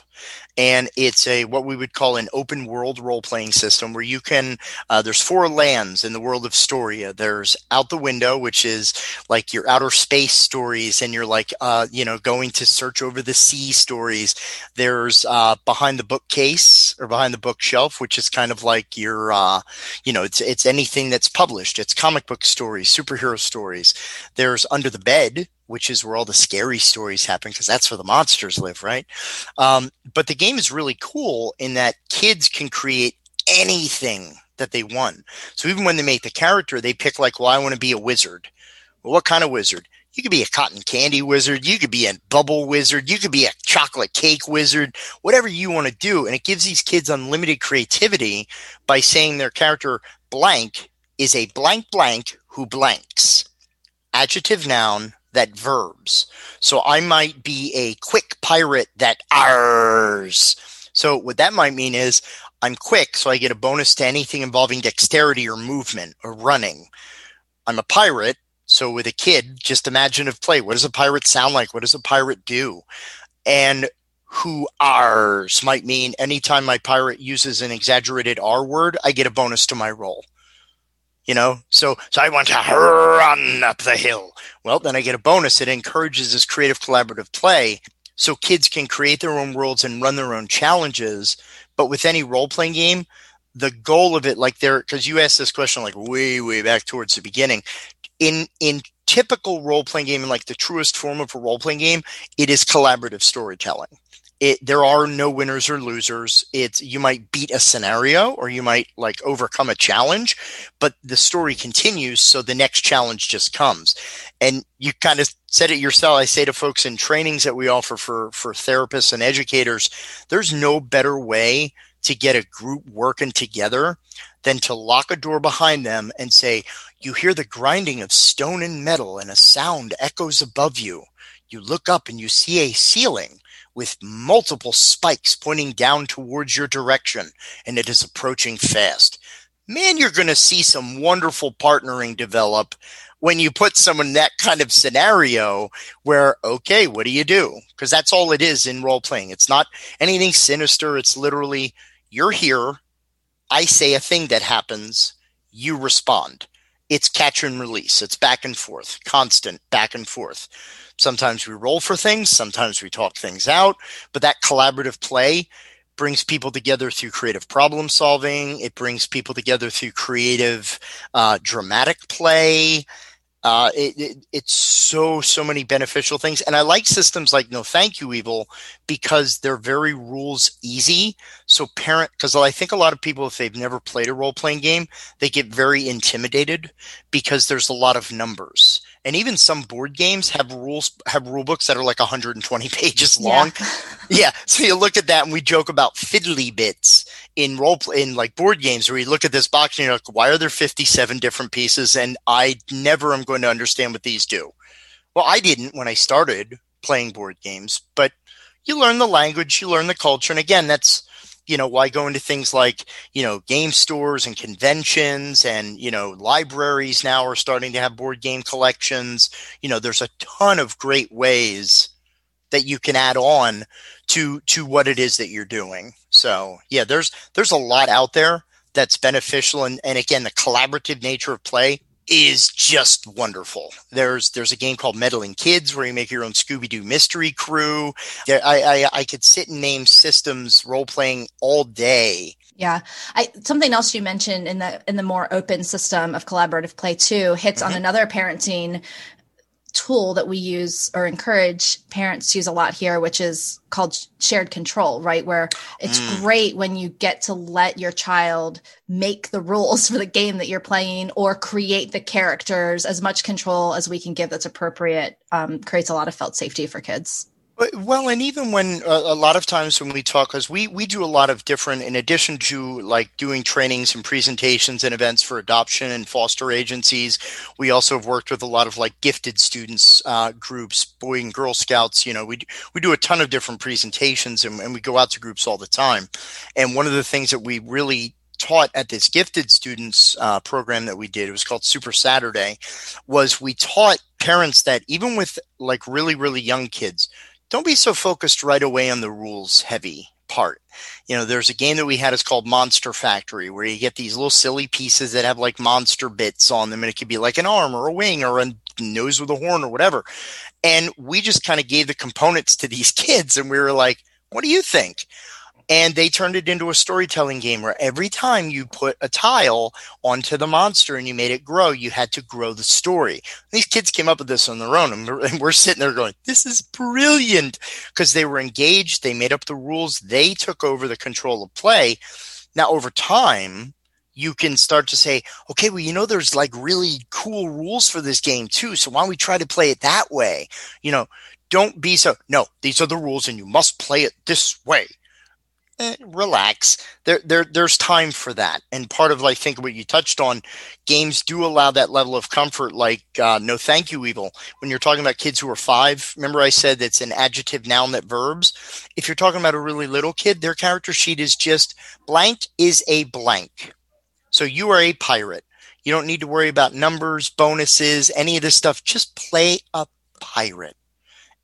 And it's a what we would call an open world role playing system where you can uh, there's four lands in the world of storia there's out the window which is like your outer space stories and you're like uh, you know going to search over the sea stories. There's uh, behind the bookcase or behind the bookshelf which is kind of like your uh, you know it's it's anything that's published. It's comic book stories superhero stories. There's under the bed which is where all the scary stories happen because that's where the monsters live, right? Um, but the game is really cool in that kids can create anything that they want. So even when they make the character, they pick like, well, I want to be a wizard. Well, what kind of wizard? You could be a cotton candy wizard. You could be a bubble wizard. You could be a chocolate cake wizard, whatever you want to do. And it gives these kids unlimited creativity by saying their character blank is a blank blank who blanks. Adjective noun that verbs. So I might be a quick pirate that R's. So what that might mean is I'm quick, so I get a bonus to anything involving dexterity or movement or running. I'm a pirate, so with a kid, just imaginative play. What does a pirate sound like? What does a pirate do? And who R's might mean anytime my pirate uses an exaggerated R word, I get a bonus to my roll you know? So so i want to run up the hill. Well then i get a bonus. It encourages this creative collaborative play so kids can create their own worlds and run their own challenges. But with any role-playing game the goal of it like there because you asked this question like way way back towards the beginning. In in typical role-playing game and like the truest form of a role-playing game it is collaborative storytelling it there are no winners or losers. It's you might beat a scenario or you might like overcome a challenge but the story continues so the next challenge just comes. And you kind of said it yourself i say to folks in trainings that we offer for for therapists and educators there's no better way to get a group working together than to lock a door behind them and say you hear the grinding of stone and metal and a sound echoes above you. You look up and you see a ceiling with multiple spikes pointing down towards your direction, and it is approaching fast. Man, you're going to see some wonderful partnering develop when you put someone in that kind of scenario where, okay, what do you do? Because that's all it is in role playing. It's not anything sinister. It's literally, you're here. I say a thing that happens. You respond. It's catch and release. It's back and forth, constant back and forth. Sometimes we roll for things, sometimes we talk things out, but that collaborative play brings people together through creative problem solving. It brings people together through creative, uh, dramatic play. Uh, it, it, it's so so many beneficial things, and I like systems like No Thank You Evil because they're very rules easy. So parent, because I think a lot of people, if they've never played a role playing game, they get very intimidated because there's a lot of numbers and even some board games have rules have rule books that are like 120 pages long yeah. yeah. so you look at that and we joke about fiddly bits in role play in like board games where you look at this box and you're like why are there 57 different pieces and i never am going to understand what these do well i didn't when i started playing board games but you learn the language you learn the culture and again that's you know, why go into things like, you know, game stores and conventions and, you know, libraries now are starting to have board game collections. You know, there's a ton of great ways that you can add on to to what it is that you're doing. So yeah, there's there's a lot out there that's beneficial and, and again the collaborative nature of play is just wonderful. There's there's a game called Meddling Kids where you make your own Scooby Doo mystery crew. There, I, I I could sit and name systems role playing all day. Yeah, I something else you mentioned in the in the more open system of collaborative play too hits mm-hmm. on another parenting tool that we use or encourage parents to use a lot here, which is called shared control, right? Where it's mm. great when you get to let your child make the rules for the game that you're playing or create the characters as much control as we can give that's appropriate um, creates a lot of felt safety for kids. Well, and even when uh, a lot of times when we talk, because we we do a lot of different, in addition to like doing trainings and presentations and events for adoption and foster agencies, we also have worked with a lot of like gifted students uh, groups, Boy and Girl Scouts. You know, we we do a ton of different presentations, and, and we go out to groups all the time. And one of the things that we really taught at this gifted students uh, program that we did it was called super saturday was we taught parents that even with like really really young kids don't be so focused right away on the rules heavy part. You know, there's a game that we had it's called Monster Factory where you get these little silly pieces that have like monster bits on them and it could be like an arm or a wing or a nose with a horn or whatever. And we just kind of gave the components to these kids and we were like, what do you think? And they turned it into a storytelling game where every time you put a tile onto the monster and you made it grow, you had to grow the story. These kids came up with this on their own, and we're sitting there going, "This is brilliant," because they were engaged, they made up the rules, they took over the control of play. Now, over time, you can start to say, okay, well, you know, there's like really cool rules for this game too. So why don't we try to play it that way? You know, don't be so, no, these are the rules and you must play it this way eh, relax. There, there, there's time for that. And part of, like, think what you touched on, games do allow that level of comfort. Like, uh, no, thank you, evil. When you're talking about kids who are five, remember I said it's an adjective, noun that verbs. If you're talking about a really little kid, their character sheet is just blank is a blank. So you are a pirate. You don't need to worry about numbers, bonuses, any of this stuff. Just play a pirate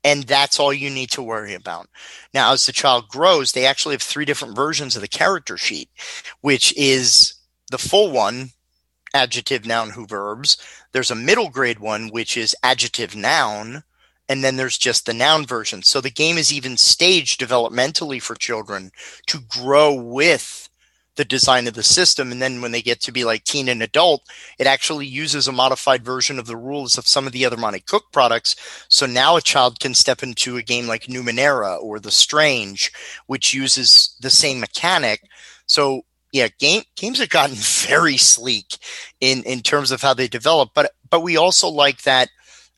and that's all you need to worry about. Now, as the child grows, they actually have three different versions of the character sheet, which is the full one, adjective, noun, who verbs. There's a middle grade one, which is adjective, noun, and then there's just the noun version. So the game is even staged developmentally for children to grow with the design of the system. And then when they get to be like teen and adult, it actually uses a modified version of the rules of some of the other Monte Cook products. So now a child can step into a game like Numenera or The Strange, which uses the same mechanic. So yeah, game, games have gotten very sleek in, in terms of how they develop, but, but we also like that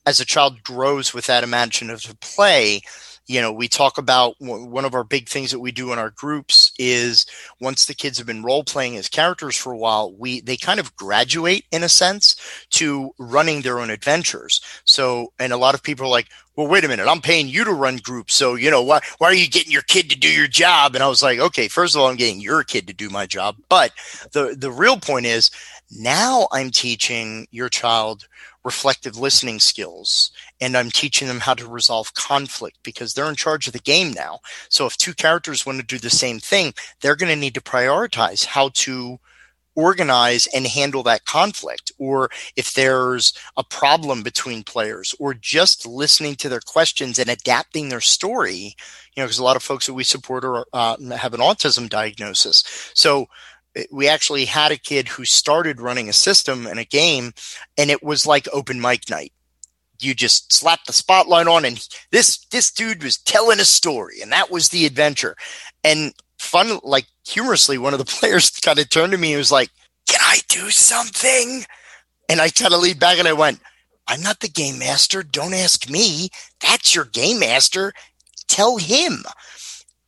as a child grows with that imaginative play, you know, we talk about one of our big things that we do in our groups is once the kids have been role playing as characters for a while, we they kind of graduate in a sense to running their own adventures. So, and a lot of people are like, well, wait a minute, I'm paying you to run groups. So, you know, why, why are you getting your kid to do your job? And I was like, okay, first of all, I'm getting your kid to do my job. But the, the real point is now I'm teaching your child reflective listening skills and I'm teaching them how to resolve conflict because they're in charge of the game now. So if two characters want to do the same thing, they're going to need to prioritize how to organize and handle that conflict or if there's a problem between players or just listening to their questions and adapting their story you know because a lot of folks that we support are, uh, have an autism diagnosis so we actually had a kid who started running a system and a game and it was like open mic night. You just slap the spotlight on and this this dude was telling a story and that was the adventure. And fun like humorously one of the players kind of turned to me and was like can i do something? And i kind of leaned back and i went i'm not the game master. Don't ask me. That's your game master. Tell him.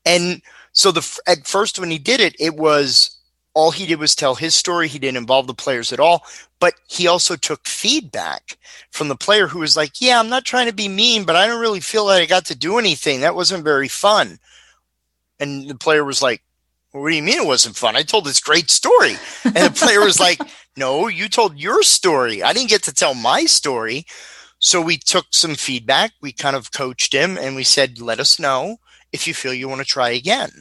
And so the at first when he did it it was all he did was tell his story. He didn't involve the players at all, but he also took feedback from the player who was like, Yeah, I'm not trying to be mean, but I don't really feel like I got to do anything. That wasn't very fun. And the player was like, What do you mean it wasn't fun? I told this great story. And the player was like, No, you told your story. I didn't get to tell my story. So we took some feedback. We kind of coached him and we said, Let us know if you feel you want to try again.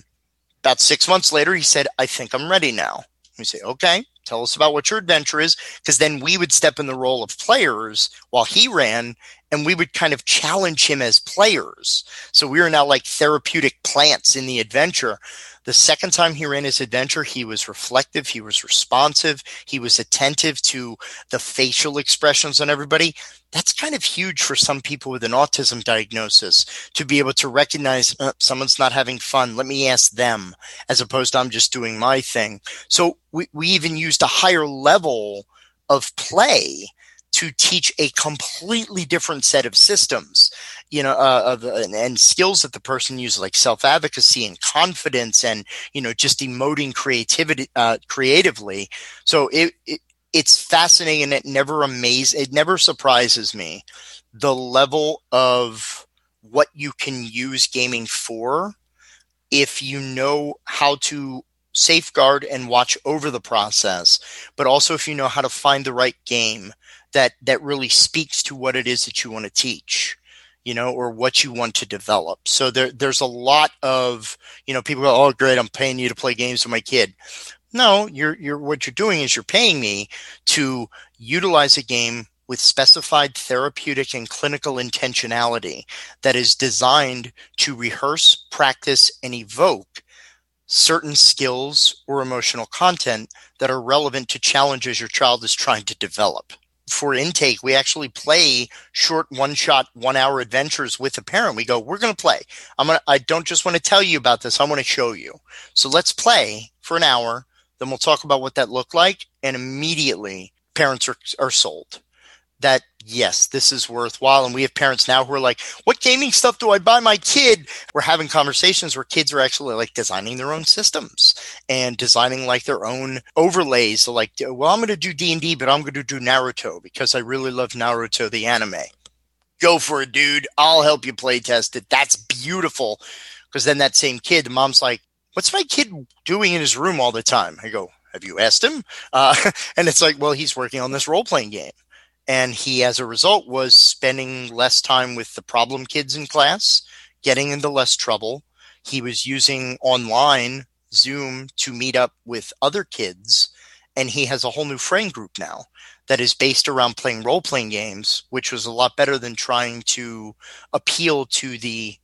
About six months later, he said, I think I'm ready now. We say, okay, tell us about what your adventure is. Because then we would step in the role of players while he ran and we would kind of challenge him as players. So we were now like therapeutic plants in the adventure. The second time he ran his adventure, he was reflective, he was responsive, he was attentive to the facial expressions on everybody that's kind of huge for some people with an autism diagnosis to be able to recognize uh, someone's not having fun. Let me ask them as opposed to I'm just doing my thing. So we, we even used a higher level of play to teach a completely different set of systems you know uh, of, and, and, skills that the person uses like self-advocacy and confidence and you know just emoting creativity uh, creatively so it, it, it's fascinating and it never amazes it never surprises me the level of what you can use gaming for if you know how to safeguard and watch over the process but also if you know how to find the right game that that really speaks to what it is that you want to teach you know or what you want to develop. So there there's a lot of you know people go oh great i'm paying you to play games with my kid no, you're you're what you're doing is you're paying me to utilize a game with specified therapeutic and clinical intentionality that is designed to rehearse, practice, and evoke certain skills or emotional content that are relevant to challenges your child is trying to develop. For intake, we actually play short one shot, one hour adventures with a parent. We go, we're going to play. I'm going to, I don't just want to tell you about this. I want to show you. So let's play for an hour then we'll talk about what that looked like. And immediately parents are, are sold that yes, this is worthwhile. And we have parents now who are like, what gaming stuff do I buy my kid? We're having conversations where kids are actually like designing their own systems and designing like their own overlays. So like, well, I'm going to do D and D, but I'm going to do Naruto because I really love Naruto, the anime. Go for it, dude. I'll help you play test it. That's beautiful. Because then that same kid, the mom's like, what's my kid doing in his room all the time? I go, have you asked him? Uh, and it's like, well, he's working on this role playing game. And he, as a result, was spending less time with the problem kids in class, getting into less trouble. He was using online Zoom to meet up with other kids. And he has a whole new friend group now that is based around playing role playing games, which was a lot better than trying to appeal to the,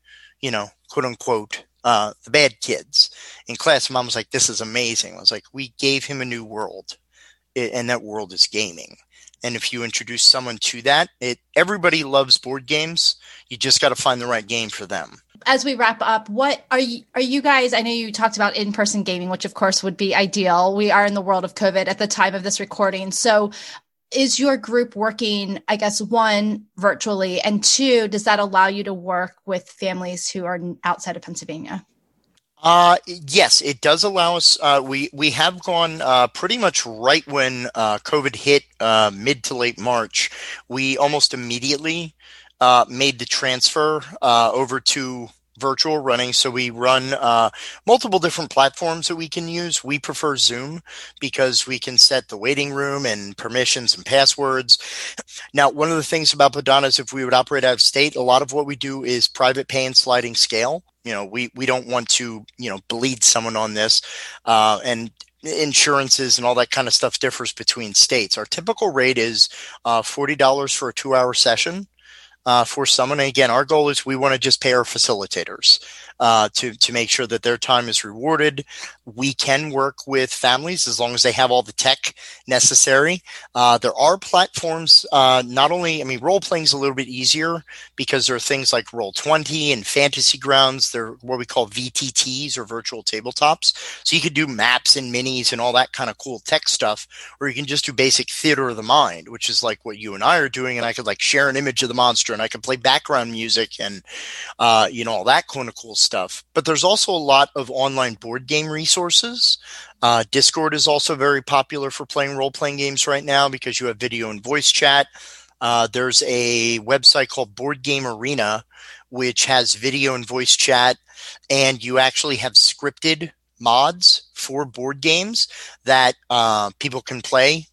you know, quote unquote uh, the bad kids in class. Mom was like, "This is amazing." I was like, "We gave him a new world, and that world is gaming." And if you introduce someone to that, it everybody loves board games. You just got to find the right game for them. As we wrap up, what are you are you guys? I know you talked about in person gaming, which of course would be ideal. We are in the world of COVID at the time of this recording, so is your group working i guess one virtually and two does that allow you to work with families who are outside of pennsylvania uh, yes, it does allow us. Uh, we we have gone uh, pretty much right when uh, COVID hit, uh, mid to late March. We almost immediately uh, made the transfer over to virtual running. So we run uh, multiple different platforms that we can use. We prefer Zoom because we can set the waiting room and permissions and passwords. Now, one of the things about Bodhana is if we would operate out of state, a lot of what we do is private pay and sliding scale. You know, we, we don't want to, you know, bleed someone on this. Uh, and insurances and all that kind of stuff differs between states. Our typical rate is uh, $40 for a two hour session uh, for someone. And again, our goal is we want to just pay our facilitators uh, to to make sure that their time is rewarded. We can work with families as long as they have all the tech necessary. Uh, there are platforms. Uh, not only, I mean, role playing is a little bit easier because there are things like Roll Twenty and Fantasy Grounds. They're what we call VTTs or virtual tabletops. So you could do maps and minis and all that kind of cool tech stuff, or you can just do basic theater of the mind, which is like what you and I are doing. And I could like share an image of the monster, and I could play background music and uh, you know all that kind of cool stuff stuff. But there's also a lot of online board game resources. Uh, Discord is also very popular for playing role playing games right now because you have video and voice chat. Uh, there's a website called Board Game Arena, which has video and voice chat, and you actually have scripted mods for board games that uh, people can play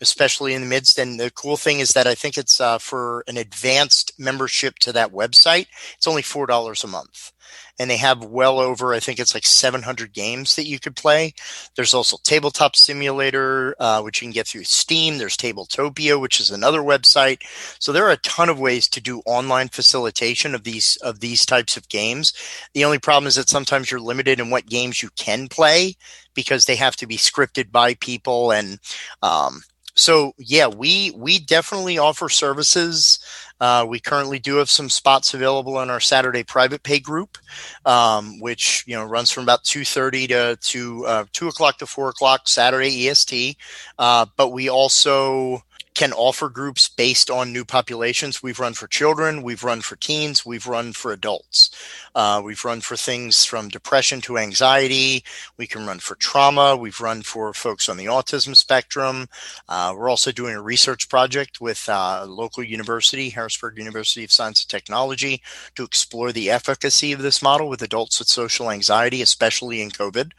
especially in the midst. And the cool thing is that I think it's uh, for an advanced membership to that website. It's only four dollars a month, and they have well over I think it's like 700 games that you could play. There's also Tabletop Simulator, uh, which you can get through Steam. There's Tabletopia, which is another website. So there are a ton of ways to do online facilitation of these of these types of games. The only problem is that sometimes you're limited in what games you can play because they have to be scripted by people and um, so yeah, we we definitely offer services. Uh, we currently do have some spots available in our Saturday private pay group, um, which you know runs from about two thirty to to uh, two o'clock to four o'clock Saturday EST. Uh, but we also can offer groups based on new populations. We've run for children, we've run for teens, we've run for adults. Uh, we've run for things from depression to anxiety. We can run for trauma. We've run for folks on the autism spectrum. Uh, we're also doing a research project with uh, local university, Harrisburg University of Science and Technology, to explore the efficacy of this model with adults with social anxiety, especially in COVID.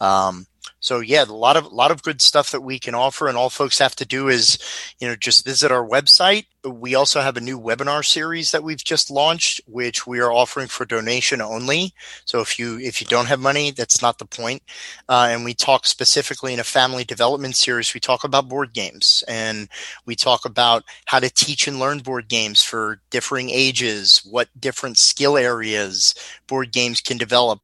Um, so yeah, a lot of a lot of good stuff that we can offer, and all folks have to do is, you know, just visit our website. We also have a new webinar series that we've just launched, which we are offering for donation only. So if you if you don't have money, that's not the point. Uh, and we talk specifically in a family development series. We talk about board games, and we talk about how to teach and learn board games for differing ages, what different skill areas board games can develop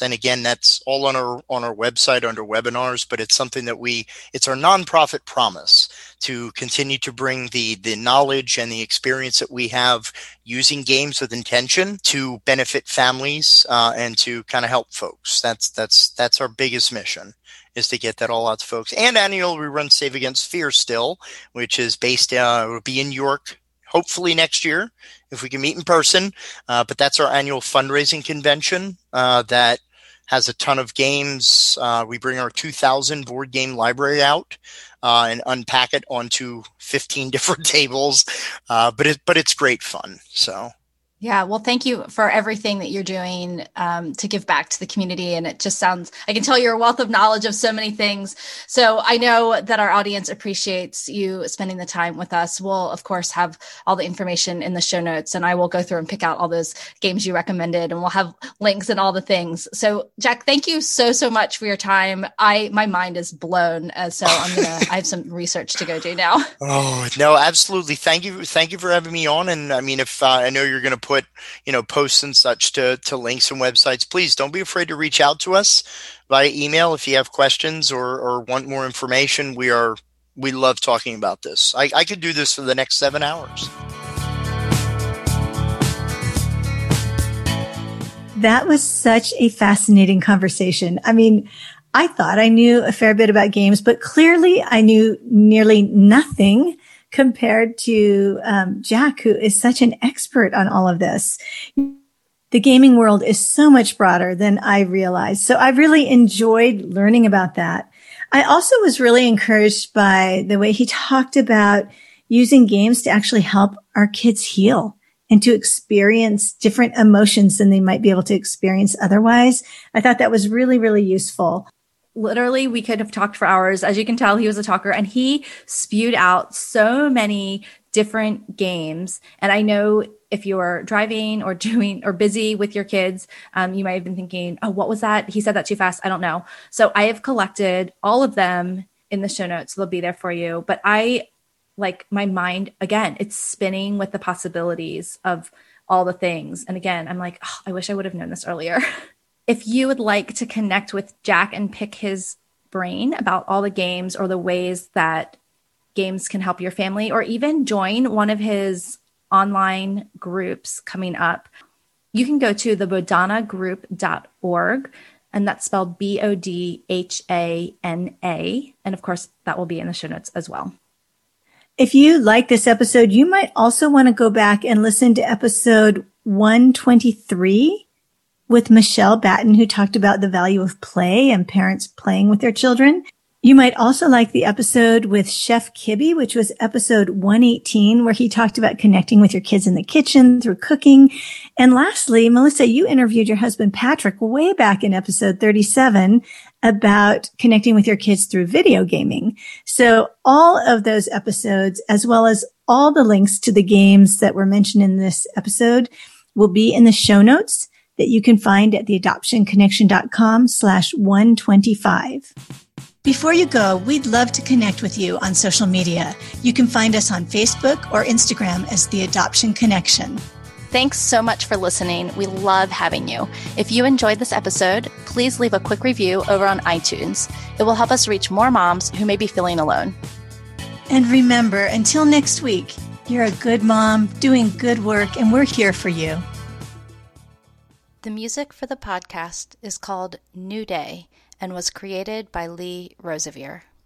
and again that's all on our on our website under webinars but it's something that we it's our nonprofit promise to continue to bring the the knowledge and the experience that we have using games with intention to benefit families uh, and to kind of help folks. That's that's that's our biggest mission is to get that all out to folks. And annual we run save against fear still which is based uh, will be in york hopefully next year if we can meet in person. Uh, but that's our annual fundraising convention uh, that has a ton of games. Uh, we bring our 2000 board game library out uh, and unpack it onto 15 different tables. Uh, but it but it's great fun. So. Yeah, well, thank you for everything that you're doing um, to give back to the community. And it just sounds, I can tell you're a wealth of knowledge of so many things. So I know that our audience appreciates you spending the time with us. We'll, of course, have all the information in the show notes, and I will go through and pick out all those games you recommended, and we'll have links and all the things. So, Jack, thank you so, so much for your time. I, my mind is blown. Uh, so I'm going to, I have some research to go do now. Oh, no, absolutely. Thank you. Thank you for having me on. And I mean, if uh, I know you're going to put put you know posts and such to to links and websites please don't be afraid to reach out to us via email if you have questions or or want more information. We are we love talking about this. I, I could do this for the next seven hours. That was such a fascinating conversation. I mean I thought I knew a fair bit about games, but clearly I knew nearly nothing compared to um, Jack, who is such an expert on all of this. The gaming world is so much broader than I realized. So I really enjoyed learning about that. I also was really encouraged by the way he talked about using games to actually help our kids heal and to experience different emotions than they might be able to experience otherwise. I thought that was really, really useful literally we could have talked for hours as you can tell he was a talker and he spewed out so many different games. And I know if you're driving or doing or busy with your kids, um, you might have been thinking, oh, what was that? He said that too fast. I don't know. So I have collected all of them in the show notes. They'll be there for you. But I like my mind, again, it's spinning with the possibilities of all the things. And again, I'm like, oh, I wish I would have known this earlier. if you would like to connect with Jack and pick his brain about all the games or the ways that games can help your family, or even join one of his online groups coming up, you can go to the bodhanagroup.org and that's spelled B O D H A N A. And of course, that will be in the show notes as well. If you like this episode, you might also want to go back and listen to episode 123 with Michelle Batten, who talked about the value of play and parents playing with their children. You might also like the episode with Chef Kibby, which was episode 118, where he talked about connecting with your kids in the kitchen through cooking. And lastly, Melissa, you interviewed your husband Patrick way back in episode 37 about connecting with your kids through video gaming. So all of those episodes, as well as all the links to the games that were mentioned in this episode will be in the show notes that you can find at theadoptionconnection.com slash 125. Before you go, we'd love to connect with you on social media. You can find us on Facebook or Instagram as The Adoption Connection. Thanks so much for listening. We love having you. If you enjoyed this episode, please leave a quick review over on iTunes. It will help us reach more moms who may be feeling alone. And remember, until next week, you're a good mom doing good work, and we're here for you. The music for the podcast is called New Day and was created by Lee Rosevere.